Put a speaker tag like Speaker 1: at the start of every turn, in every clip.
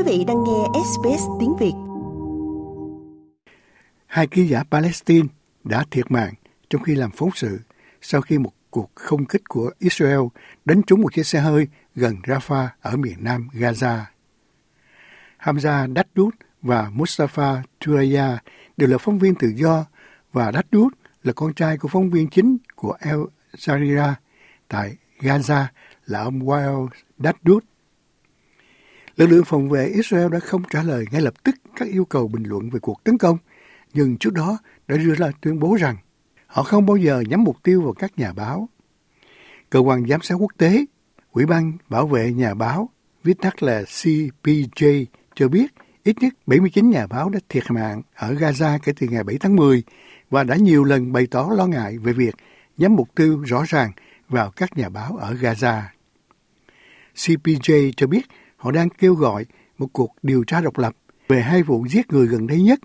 Speaker 1: Quý vị đang nghe SBS tiếng Việt.
Speaker 2: Hai ký giả Palestine đã thiệt mạng trong khi làm phóng sự sau khi một cuộc không kích của Israel đánh trúng một chiếc xe hơi gần Rafah ở miền nam Gaza. Hamza Daddoud và Mustafa Turaya đều là phóng viên tự do và Daddoud là con trai của phóng viên chính của El Jazeera tại Gaza là ông Wael Daddoud. Lực lượng phòng vệ Israel đã không trả lời ngay lập tức các yêu cầu bình luận về cuộc tấn công, nhưng trước đó đã đưa ra tuyên bố rằng họ không bao giờ nhắm mục tiêu vào các nhà báo. Cơ quan giám sát quốc tế, Ủy ban bảo vệ nhà báo, viết tắt là CPJ, cho biết ít nhất 79 nhà báo đã thiệt mạng ở Gaza kể từ ngày 7 tháng 10 và đã nhiều lần bày tỏ lo ngại về việc nhắm mục tiêu rõ ràng vào các nhà báo ở Gaza. CPJ cho biết họ đang kêu gọi một cuộc điều tra độc lập về hai vụ giết người gần đây nhất.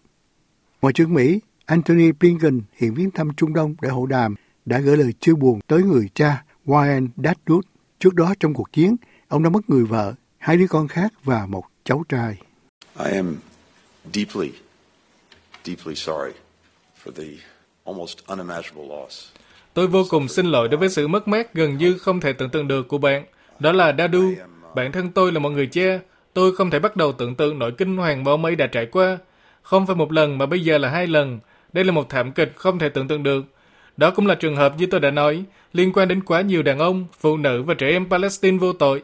Speaker 2: Ngoại trưởng Mỹ Anthony Blinken hiện viếng thăm Trung Đông để hội đàm đã gửi lời chia buồn tới người cha Wayne Dadwood. Trước đó trong cuộc chiến, ông đã mất người vợ, hai đứa con khác và một cháu trai. I am deeply,
Speaker 3: deeply sorry for the almost unimaginable loss. Tôi vô cùng xin lỗi đối với sự mất mát gần như không thể tưởng tượng được của bạn. Đó là Dadu. Bản thân tôi là một người cha. Tôi không thể bắt đầu tưởng tượng nỗi kinh hoàng mà ông ấy đã trải qua. Không phải một lần mà bây giờ là hai lần. Đây là một thảm kịch không thể tưởng tượng được. Đó cũng là trường hợp như tôi đã nói, liên quan đến quá nhiều đàn ông, phụ nữ và trẻ em Palestine vô tội.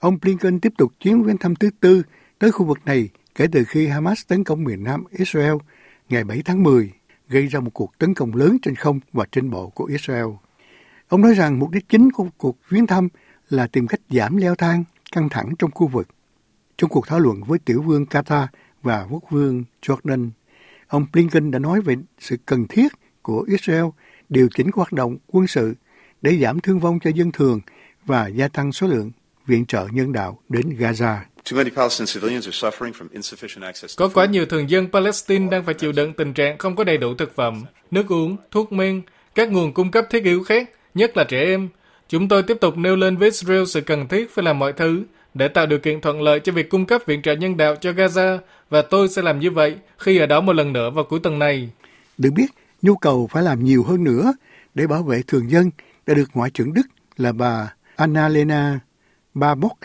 Speaker 2: Ông Blinken tiếp tục chuyến viếng thăm thứ tư tới khu vực này kể từ khi Hamas tấn công miền Nam Israel ngày 7 tháng 10, gây ra một cuộc tấn công lớn trên không và trên bộ của Israel. Ông nói rằng mục đích chính của cuộc viếng thăm là tìm cách giảm leo thang, căng thẳng trong khu vực. Trong cuộc thảo luận với tiểu vương Qatar và quốc vương Jordan, ông Blinken đã nói về sự cần thiết của Israel điều chỉnh hoạt động quân sự để giảm thương vong cho dân thường và gia tăng số lượng viện trợ nhân đạo đến Gaza.
Speaker 3: Có quá nhiều thường dân Palestine đang phải chịu đựng tình trạng không có đầy đủ thực phẩm, nước uống, thuốc men, các nguồn cung cấp thiết yếu khác, nhất là trẻ em. Chúng tôi tiếp tục nêu lên với Israel sự cần thiết phải làm mọi thứ để tạo điều kiện thuận lợi cho việc cung cấp viện trợ nhân đạo cho Gaza và tôi sẽ làm như vậy khi ở đó một lần nữa vào cuối tuần này.
Speaker 2: Được biết, nhu cầu phải làm nhiều hơn nữa để bảo vệ thường dân đã được Ngoại trưởng Đức là bà Annalena Baerbock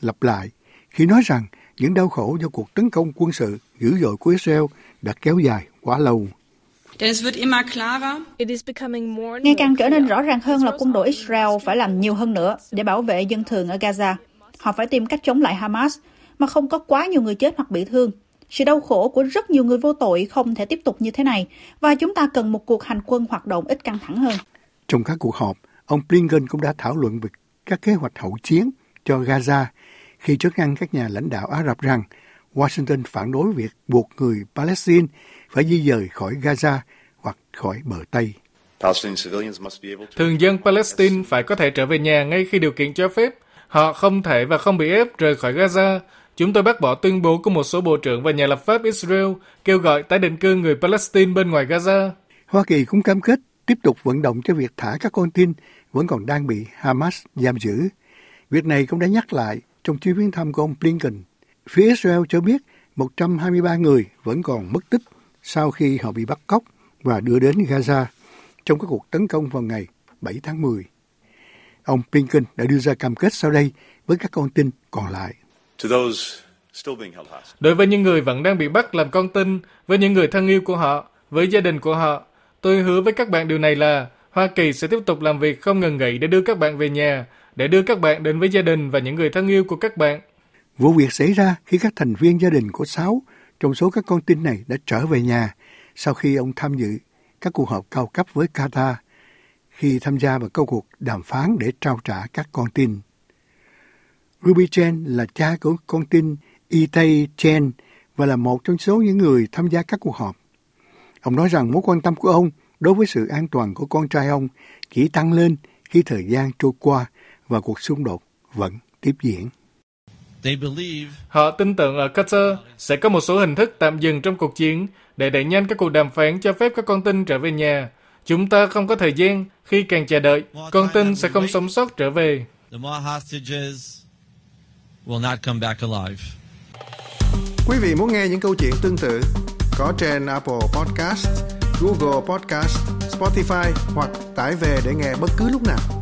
Speaker 2: lặp lại khi nói rằng những đau khổ do cuộc tấn công quân sự dữ dội của Israel đã kéo dài quá lâu.
Speaker 4: Ngày càng trở nên rõ ràng hơn là quân đội Israel phải làm nhiều hơn nữa để bảo vệ dân thường ở Gaza. Họ phải tìm cách chống lại Hamas mà không có quá nhiều người chết hoặc bị thương. Sự đau khổ của rất nhiều người vô tội không thể tiếp tục như thế này và chúng ta cần một cuộc hành quân hoạt động ít căng thẳng hơn.
Speaker 2: Trong các cuộc họp, ông Blinken cũng đã thảo luận về các kế hoạch hậu chiến cho Gaza khi trước ngăn các nhà lãnh đạo Ả Rập rằng Washington phản đối việc buộc người Palestine phải di dời khỏi Gaza hoặc khỏi bờ Tây.
Speaker 3: Thường dân Palestine phải có thể trở về nhà ngay khi điều kiện cho phép. Họ không thể và không bị ép rời khỏi Gaza. Chúng tôi bác bỏ tuyên bố của một số bộ trưởng và nhà lập pháp Israel kêu gọi tái định cư người Palestine bên ngoài Gaza.
Speaker 2: Hoa Kỳ cũng cam kết tiếp tục vận động cho việc thả các con tin vẫn còn đang bị Hamas giam giữ. Việc này cũng đã nhắc lại trong chuyến viếng thăm của ông Blinken. Phía Israel cho biết 123 người vẫn còn mất tích sau khi họ bị bắt cóc và đưa đến Gaza trong các cuộc tấn công vào ngày 7 tháng 10. Ông Blinken đã đưa ra cam kết sau đây với các con tin còn lại.
Speaker 3: Đối với những người vẫn đang bị bắt làm con tin, với những người thân yêu của họ, với gia đình của họ, tôi hứa với các bạn điều này là Hoa Kỳ sẽ tiếp tục làm việc không ngừng nghỉ để đưa các bạn về nhà, để đưa các bạn đến với gia đình và những người thân yêu của các bạn.
Speaker 2: Vụ việc xảy ra khi các thành viên gia đình của sáu trong số các con tin này đã trở về nhà sau khi ông tham dự các cuộc họp cao cấp với Qatar, khi tham gia vào các cuộc đàm phán để trao trả các con tin. Ruby Chen là cha của con tin Itay Chen và là một trong số những người tham gia các cuộc họp. Ông nói rằng mối quan tâm của ông đối với sự an toàn của con trai ông chỉ tăng lên khi thời gian trôi qua và cuộc xung đột vẫn tiếp diễn.
Speaker 3: Họ tin tưởng ở Qatar sẽ có một số hình thức tạm dừng trong cuộc chiến để đẩy nhanh các cuộc đàm phán cho phép các con tin trở về nhà. Chúng ta không có thời gian, khi càng chờ đợi, con tin sẽ không sống sót trở về.
Speaker 5: will not come back alive.
Speaker 6: Quý vị muốn nghe những câu chuyện tương tự có trên Apple Podcast, Google Podcast, Spotify hoặc tải về để nghe bất cứ lúc nào.